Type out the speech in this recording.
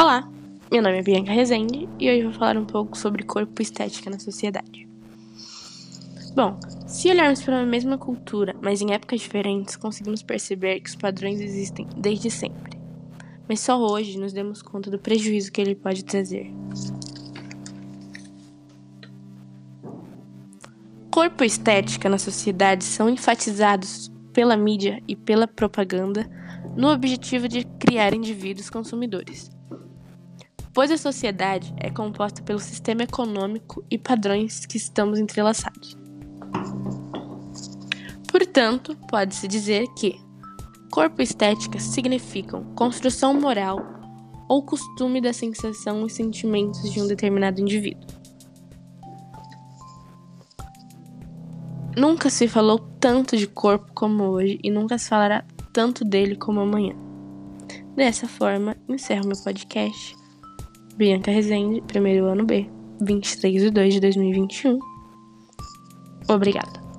Olá, meu nome é Bianca Rezende e hoje vou falar um pouco sobre corpo e estética na sociedade. Bom, se olharmos para a mesma cultura, mas em épocas diferentes, conseguimos perceber que os padrões existem desde sempre. Mas só hoje nos demos conta do prejuízo que ele pode trazer. Corpo e estética na sociedade são enfatizados pela mídia e pela propaganda no objetivo de criar indivíduos consumidores. Pois a sociedade é composta pelo sistema econômico e padrões que estamos entrelaçados. Portanto, pode-se dizer que corpo e estética significam construção moral ou costume da sensação e sentimentos de um determinado indivíduo. Nunca se falou tanto de corpo como hoje e nunca se falará tanto dele como amanhã. Dessa forma, encerro meu podcast. Bianca Rezende, primeiro ano B, 23 de 2 de 2021. Obrigada.